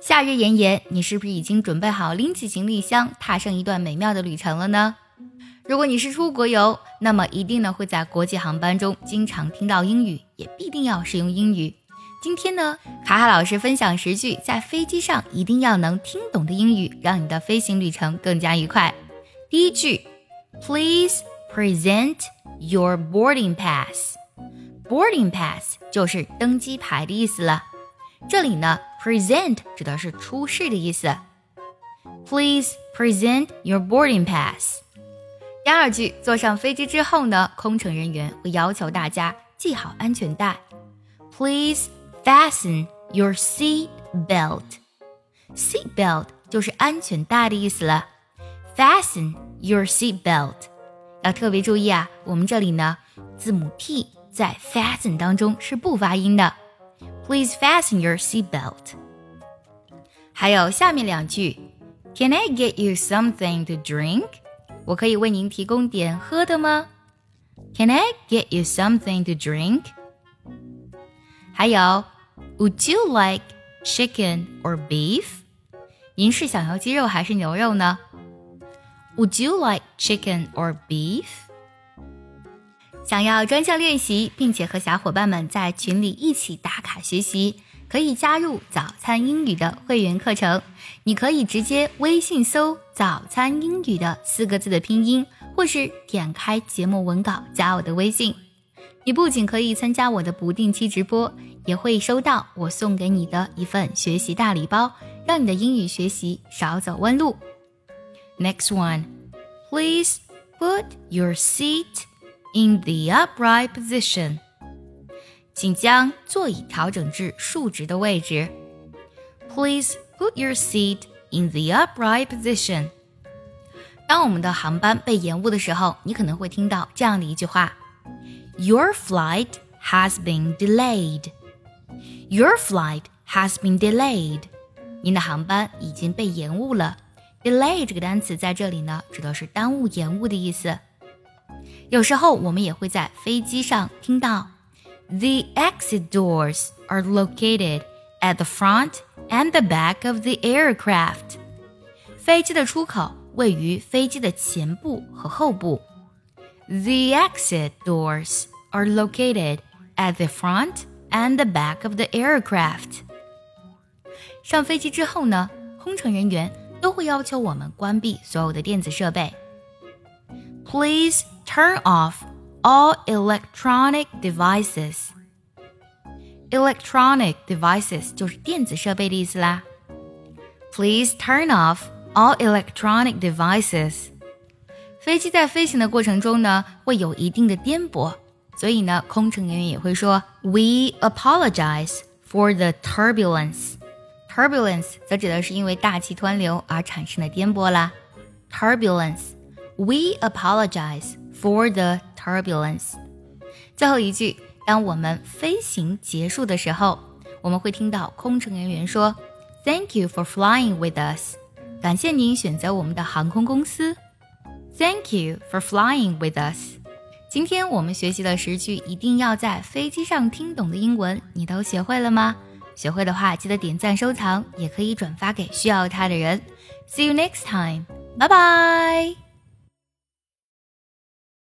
夏日炎炎，你是不是已经准备好拎起行李箱，踏上一段美妙的旅程了呢？如果你是出国游，那么一定呢会在国际航班中经常听到英语，也必定要使用英语。今天呢，卡卡老师分享十句在飞机上一定要能听懂的英语，让你的飞行旅程更加愉快。第一句，Please present your boarding pass。boarding pass 就是登机牌的意思了。这里呢 ，present 指的是出示的意思。Please present your boarding pass。第二句，坐上飞机之后呢，空乘人员会要求大家系好安全带。Please fasten your seat belt。seat belt 就是安全带的意思了。Fasten your seat belt。要特别注意啊，我们这里呢，字母 T 在 fasten 当中是不发音的。 Please fasten your seat belt。还有下面两句，Can I get you something to drink？我可以为您提供点喝的吗？Can I get you something to drink？还有，Would you like chicken or beef？您是想要鸡肉还是牛肉呢？Would you like chicken or beef？ 想要专项练习，并且和小伙伴们在群里一起打卡学习，可以加入早餐英语的会员课程。你可以直接微信搜“早餐英语”的四个字的拼音，或是点开节目文稿加我的微信。你不仅可以参加我的不定期直播，也会收到我送给你的一份学习大礼包，让你的英语学习少走弯路。Next one, please put your seat. In the upright position，请将座椅调整至竖直的位置。Please put your seat in the upright position。当我们的航班被延误的时候，你可能会听到这样的一句话：Your flight has been delayed. Your flight has been delayed。您的航班已经被延误了。Delay 这个单词在这里呢，指的是耽误、延误的意思。有时候我们也会在飞机上听到，The exit doors are located at the front and the back of the aircraft。飞机的出口位于飞机的前部和后部。The exit doors are located at the front and the back of the aircraft。上飞机之后呢，空乘人员都会要求我们关闭所有的电子设备。Please turn off all electronic devices. Electronic devices 就是电子设备的意思啦。Please turn off all electronic devices. 飞机在飞行的过程中呢，会有一定的颠簸，所以呢，空乘人员也会说 We apologize for the turbulence. Turbulence 则指的是因为大气湍流而产生的颠簸啦。Turbulence. We apologize for the turbulence。最后一句，当我们飞行结束的时候，我们会听到空乘人员说：“Thank you for flying with us。”感谢您选择我们的航空公司。Thank you for flying with us。今天我们学习了十句一定要在飞机上听懂的英文，你都学会了吗？学会的话，记得点赞收藏，也可以转发给需要它的人。See you next time。拜拜。